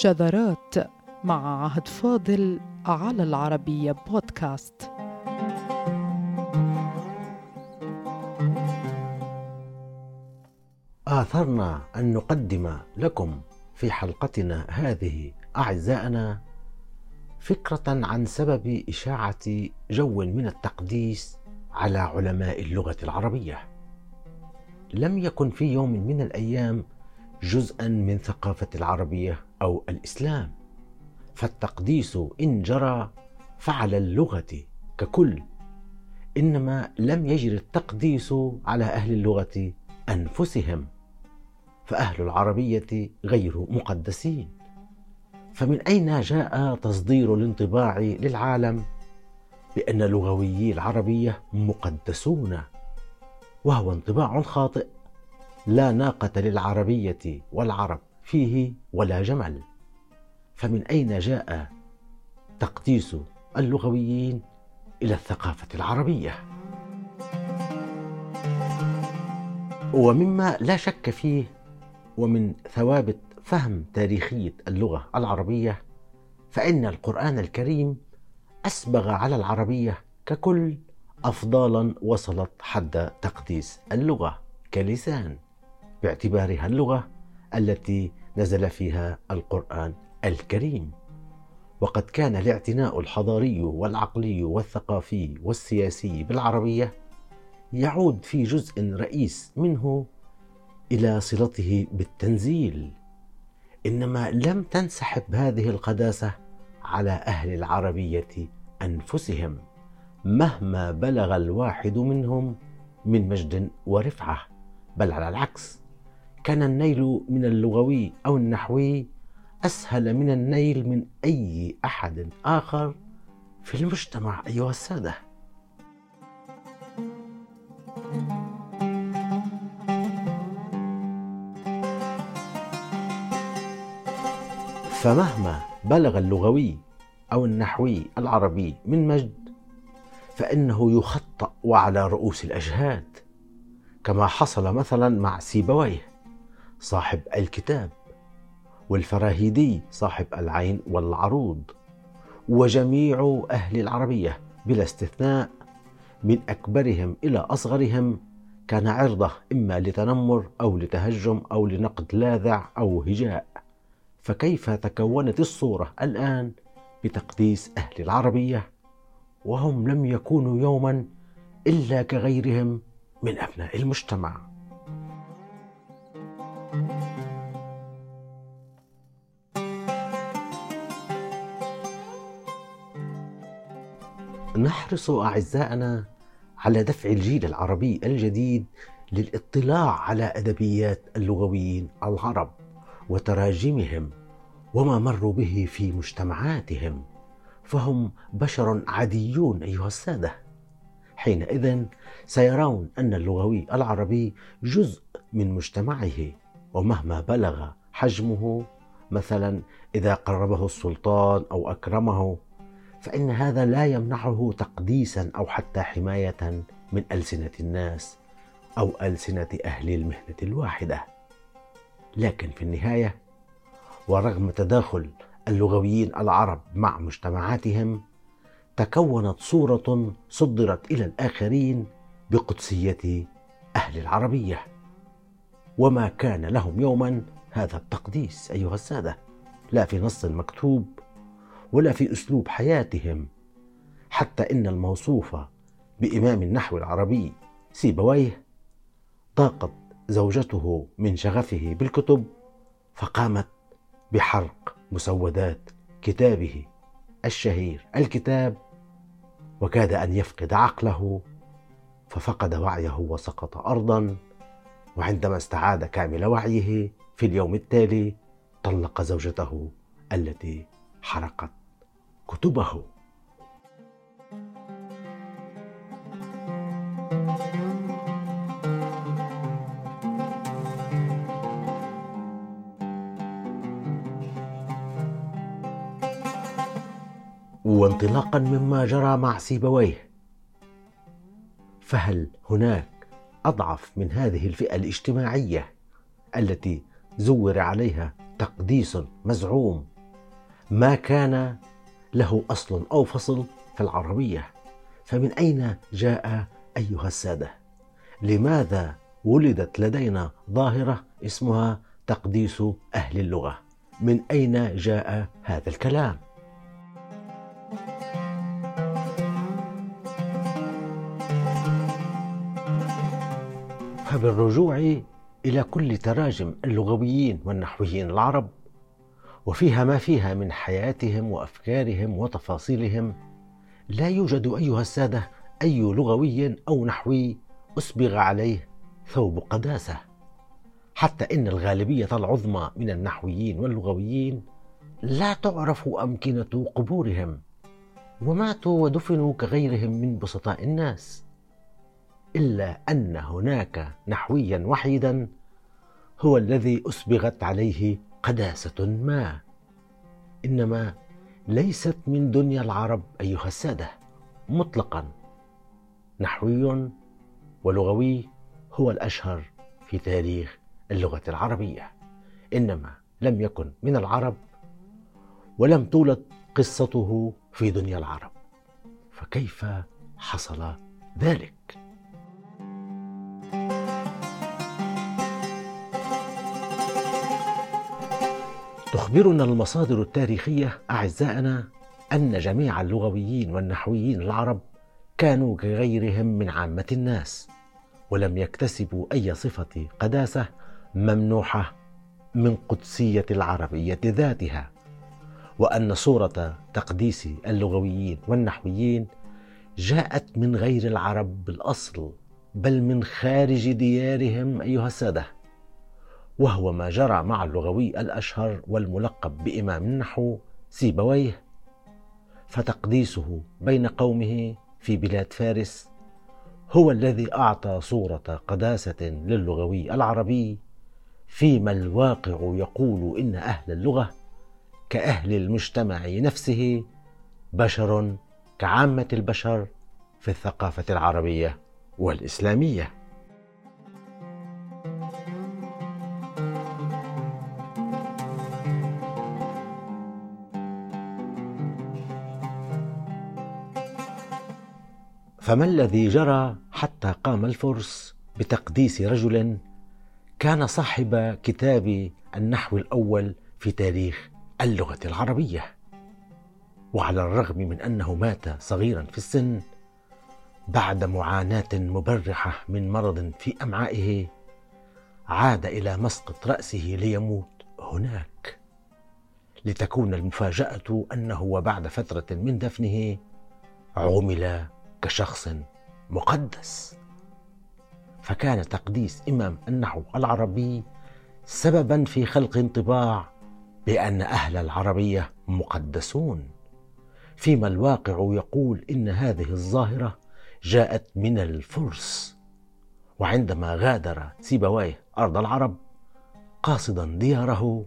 شذرات مع عهد فاضل على العربية بودكاست آثرنا أن نقدم لكم في حلقتنا هذه أعزائنا فكرة عن سبب إشاعة جو من التقديس على علماء اللغة العربية. لم يكن في يوم من الأيام جزءا من ثقافة العربية أو الإسلام، فالتقديس إن جرى فعلى اللغة ككل، إنما لم يجر التقديس على أهل اللغة أنفسهم، فأهل العربية غير مقدسين. فمن أين جاء تصدير الانطباع للعالم بأن لغويي العربية مقدسون وهو انطباع خاطئ لا ناقة للعربية والعرب فيه ولا جمل. فمن أين جاء تقديس اللغويين إلى الثقافة العربية؟ ومما لا شك فيه ومن ثوابت فهم تاريخية اللغة العربية فإن القرآن الكريم أسبغ على العربية ككل أفضالا وصلت حد تقديس اللغة كلسان باعتبارها اللغة التي نزل فيها القرآن الكريم. وقد كان الاعتناء الحضاري والعقلي والثقافي والسياسي بالعربية يعود في جزء رئيس منه إلى صلته بالتنزيل. إنما لم تنسحب هذه القداسة على أهل العربية أنفسهم مهما بلغ الواحد منهم من مجد ورفعة بل على العكس كان النيل من اللغوي أو النحوي أسهل من النيل من أي أحد آخر في المجتمع أيها السادة. فمهما بلغ اللغوي أو النحوي العربي من مجد فإنه يخطأ وعلى رؤوس الأجهاد كما حصل مثلا مع سيبويه. صاحب الكتاب والفراهيدي صاحب العين والعروض وجميع أهل العربية بلا استثناء من أكبرهم إلى أصغرهم كان عرضة إما لتنمر أو لتهجم أو لنقد لاذع أو هجاء. فكيف تكونت الصورة الآن بتقديس أهل العربية؟ وهم لم يكونوا يوما إلا كغيرهم من أبناء المجتمع. نحرص أعزائنا على دفع الجيل العربي الجديد للاطلاع على أدبيات اللغويين العرب وتراجمهم وما مروا به في مجتمعاتهم فهم بشر عاديون أيها السادة. حينئذ سيرون أن اللغوي العربي جزء من مجتمعه ومهما بلغ حجمه مثلا إذا قربه السلطان أو أكرمه فإن هذا لا يمنعه تقديسا أو حتى حماية من ألسنة الناس أو ألسنة أهل المهنة الواحدة. لكن في النهاية ورغم تداخل اللغويين العرب مع مجتمعاتهم تكونت صورة صدرت إلى الآخرين بقدسية أهل العربية. وما كان لهم يوما هذا التقديس أيها السادة. لا في نص مكتوب ولا في أسلوب حياتهم. حتى إن الموصوف بإمام النحو العربي سيبويه ضاقت زوجته من شغفه بالكتب فقامت بحرق مسودات كتابه الشهير الكتاب وكاد أن يفقد عقله ففقد وعيه وسقط ارضا وعندما استعاد كامل وعيه في اليوم التالي طلق زوجته التي حرقت كتبه. وانطلاقا مما جرى مع سيبويه. فهل هناك أضعف من هذه الفئة الاجتماعية التي زور عليها تقديس مزعوم؟ ما كان له أصل أو فصل في العربية. فمن أين جاء أيها السادة؟ لماذا ولدت لدينا ظاهرة اسمها تقديس أهل اللغة؟ من أين جاء هذا الكلام؟ فبالرجوع إلى كل تراجم اللغويين والنحويين العرب وفيها ما فيها من حياتهم وأفكارهم وتفاصيلهم. لا يوجد أيها السادة أي لغوي أو نحوي اسبغ عليه ثوب قداسة. حتى إن الغالبية العظمى من النحويين واللغويين لا تعرف أمكنة قبورهم وماتوا ودفنوا كغيرهم من بسطاء الناس إلا أن هناك نحويا وحيدا هو الذي اسبغت عليه قداسة ما. إنما ليست من دنيا العرب أيها السادة. مطلقا. نحوي ولغوي هو الأشهر في تاريخ اللغة العربية. إنما لم يكن من العرب ولم تولد قصته في دنيا العرب. فكيف حصل ذلك؟ تخبرنا المصادر التاريخية أعزائنا أن جميع اللغويين والنحويين العرب كانوا كغيرهم من عامة الناس ولم يكتسبوا أي صفة قداسة ممنوحة من قدسية العربية ذاتها وأن صورة تقديس اللغويين والنحويين جاءت من غير العرب بالأصل بل من خارج ديارهم أيها السادة. وهو ما جرى مع اللغوي الأشهر والملقب بإمام النحو سيبويه. فتقديسه بين قومه في بلاد فارس هو الذي أعطى صورة قداسة للغوي العربي فيما الواقع يقول إن أهل اللغة كأهل المجتمع نفسه بشر كعامة البشر في الثقافة العربية والإسلامية. فما الذي جرى حتى قام الفرس بتقديس رجل كان صاحب كتاب النحو الأول في تاريخ اللغة العربية. وعلى الرغم من أنه مات صغيرا في السن بعد معاناة مبرحة من مرض في أمعائه عاد إلى مسقط رأسه ليموت هناك. لتكون المفاجأة أنه وبعد فترة من دفنه عمل كشخص مقدس. فكان تقديس إمام النحو العربي سببا في خلق انطباع بأن أهل العربية مقدسون. فيما الواقع يقول إن هذه الظاهرة جاءت من الفرس وعندما غادر سيبويه أرض العرب قاصدا دياره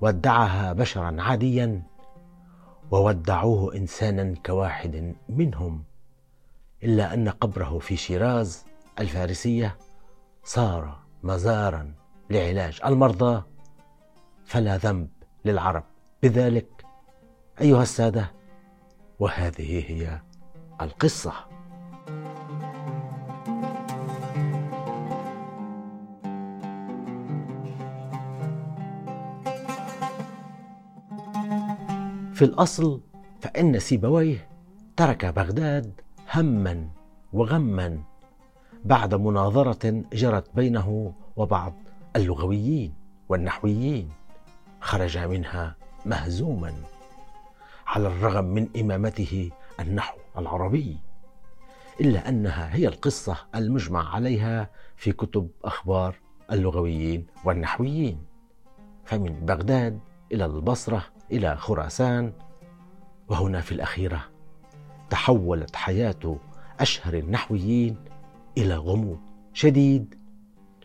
ودعها بشرا عاديا وودعوه انسانا كواحد منهم. إلا أن قبره في شيراز الفارسية صار مزارا لعلاج المرضى فلا ذنب للعرب. بذلك أيها السادة وهذه هي القصة. في الأصل فإن سيبويه ترك بغداد هما وغما بعد مناظرة جرت بينه وبعض اللغويين والنحويين خرج منها مهزوما على الرغم من إمامته النحو العربي إلا أنها هي القصة المجمع عليها في كتب أخبار اللغويين والنحويين. فمن بغداد إلى البصرة إلى خراسان وهنا في الأخيرة تحولت حياة أشهر النحويين إلى غموض شديد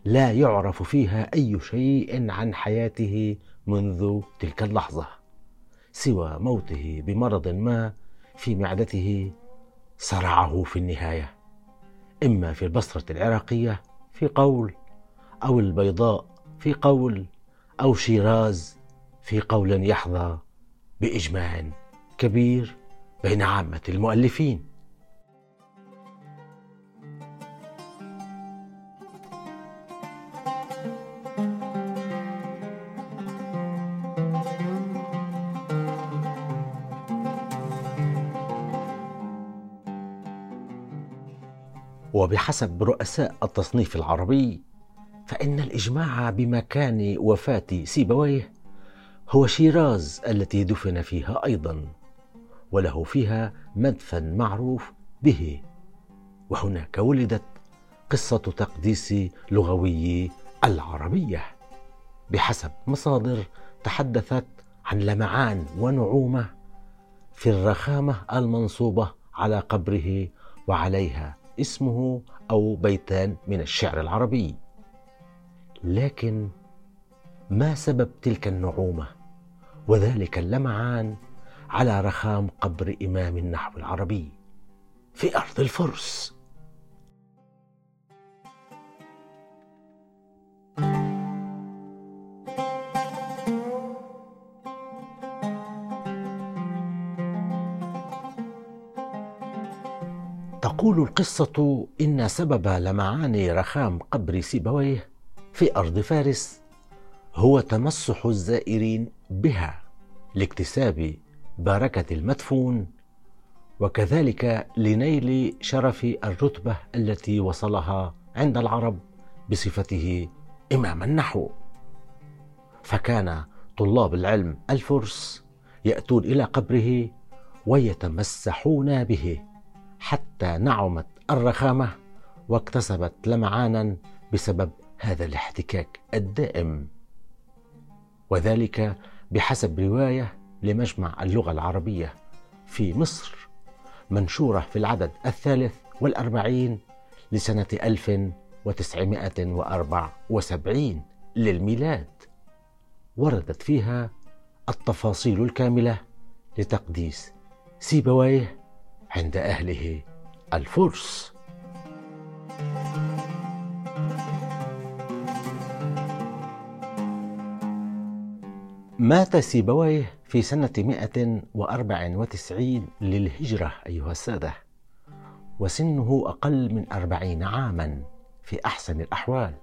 لا يعرف فيها أي شيء عن حياته منذ تلك اللحظة سوى موته بمرض ما في معدته صرعه في النهاية إما في البصرة العراقية في قول أو البيضاء في قول أو شيراز في قول يحظى باجماع كبير. بين عامة المؤلفين. وبحسب رؤساء التصنيف العربي فإن الإجماع بمكان وفاة سيبويه هو شيراز التي دفن فيها أيضا. وله فيها مدفن معروف به. وهناك ولدت قصة تقديس لغوي العربية. بحسب مصادر تحدثت عن لمعان ونعومة في الرخامة المنصوبة على قبره وعليها اسمه أو بيتان من الشعر العربي. لكن ما سبب تلك النعومة؟ وذلك اللمعان على رخام قبر إمام النحو العربي في أرض الفرس. تقول القصة إن سبب لمعان رخام قبر سيبويه في أرض فارس هو تمسح الزائرين بها لاكتساب بركة المدفون وكذلك لنيل شرف الرتبة التي وصلها عند العرب بصفته إمام النحو. فكان طلاب العلم الفرس يأتون إلى قبره ويتمسحون به حتى نعمت الرخامة واكتسبت لمعانا بسبب هذا الاحتكاك الدائم. وذلك بحسب رواية لمجمع اللغة العربية في مصر منشورة في العدد الثالث والأربعين لسنة 1974 للميلاد. وردت فيها التفاصيل الكاملة لتقديس سيبويه عند أهله الفرس. مات سيبويه في سنة 194 للهجرة أيها السادة. وسنه أقل من أربعين عاما في أحسن الأحوال.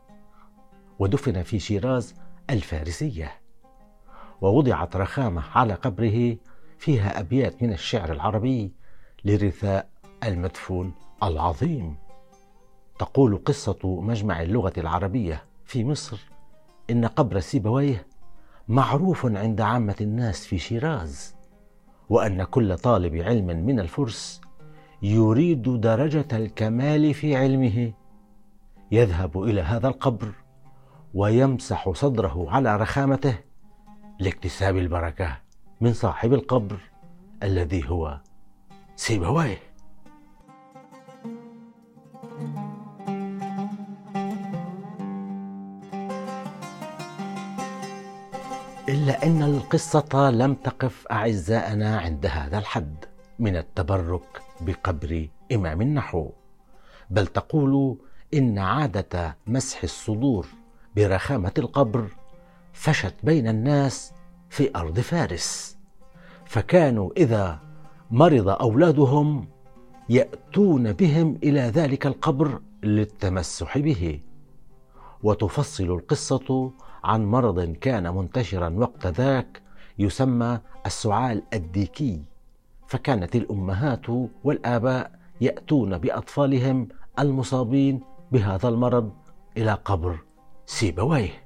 ودفن في شيراز الفارسية. ووضعت رخامة على قبره فيها أبيات من الشعر العربي لرثاء المدفون العظيم. تقول قصة مجمع اللغة العربية في مصر إن قبر سيبويه معروف عند عامة الناس في شيراز وأن كل طالب علم من الفرس يريد درجة الكمال في علمه. يذهب إلى هذا القبر ويمسح صدره على رخامته لاكتساب البركة من صاحب القبر الذي هو سيبويه. إلا أن القصة لم تقف أعزائنا عند هذا الحد من التبرك بقبر إمام النحو. بل تقول إن عادة مسح الصدور برخامة القبر فشت بين الناس في أرض فارس. فكانوا إذا مرض أولادهم يأتون بهم إلى ذلك القبر للتمسح به. وتفصل القصة عن مرض كان منتشرا وقت ذاك يسمى السعال الديكي فكانت الأمهات والآباء يأتون بأطفالهم المصابين بهذا المرض إلى قبر سيبويه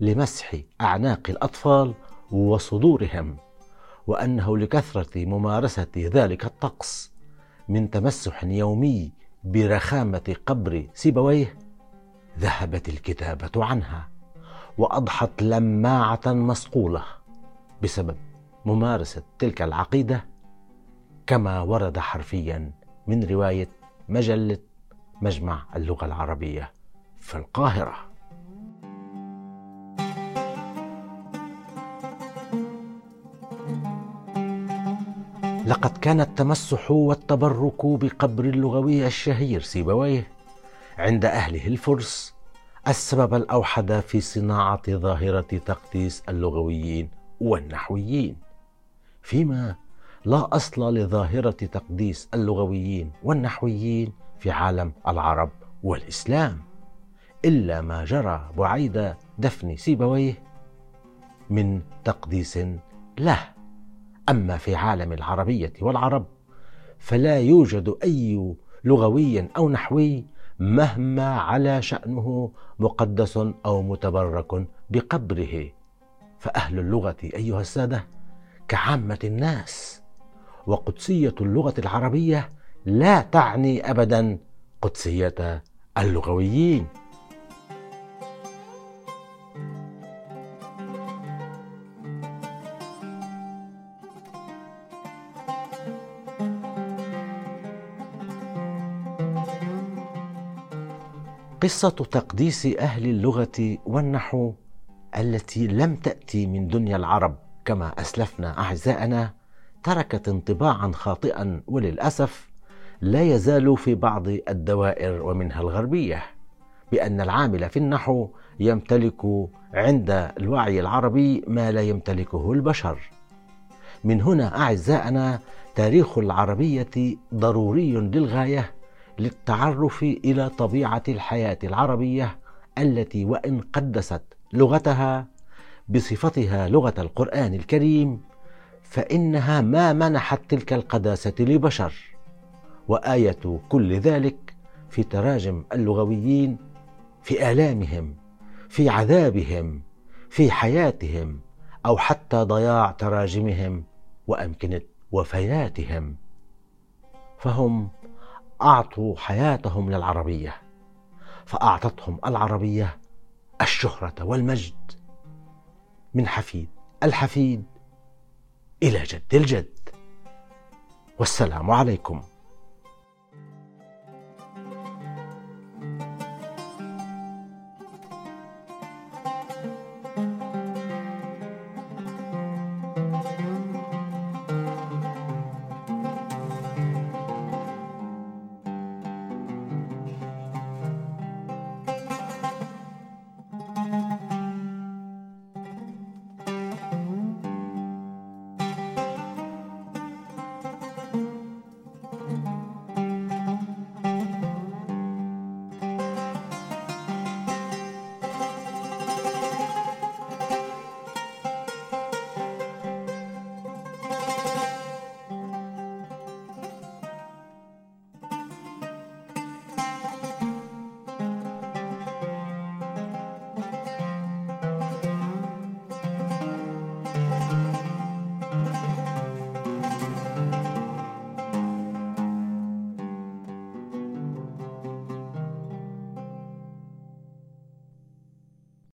لمسح أعناق الأطفال وصدورهم وأنه لكثرة ممارسة ذلك الطقس من تمسح يومي برخامة قبر سيبويه ذهبت الكتابة عنها. وأضحت لماعة مصقوله بسبب ممارسة تلك العقيدة كما ورد حرفيا من رواية مجلة مجمع اللغة العربية في القاهرة. لقد كان التمسح والتبرك بقبر اللغوي الشهير سيبويه عند أهله الفرس السبب الأوحد في صناعة ظاهرة تقديس اللغويين والنحويين. فيما لا أصل لظاهرة تقديس اللغويين والنحويين في عالم العرب والإسلام إلا ما جرى بعيد دفن سيبويه من تقديس له. أما في عالم العربية والعرب فلا يوجد أي لغوي أو نحوي مهما على شأنه مقدس أو متبرك بقبره. فأهل اللغة أيها السادة كعامة الناس وقدسية اللغة العربية لا تعني ابدا قدسية اللغويين. قصة تقديس أهل اللغة والنحو التي لم تأتي من دنيا العرب كما أسلفنا أعزائنا تركت انطباعا خاطئا وللأسف لا يزال في بعض الدوائر ومنها الغربية بأن العامل في النحو يمتلك عند الوعي العربي ما لا يمتلكه البشر. من هنا أعزائنا تاريخ العربية ضروري للغاية للتعرف إلى طبيعة الحياة العربية التي وإن قدست لغتها بصفتها لغة القرآن الكريم فإنها ما منحت تلك القداسة لبشر. وآية كل ذلك في تراجم اللغويين في آلامهم في عذابهم في حياتهم أو حتى ضياع تراجمهم وأمكنة وفياتهم. فهم أعطوا حياتهم للعربية. فأعطتهم العربية الشهرة والمجد من حفيد الحفيد إلى جد الجد. والسلام عليكم.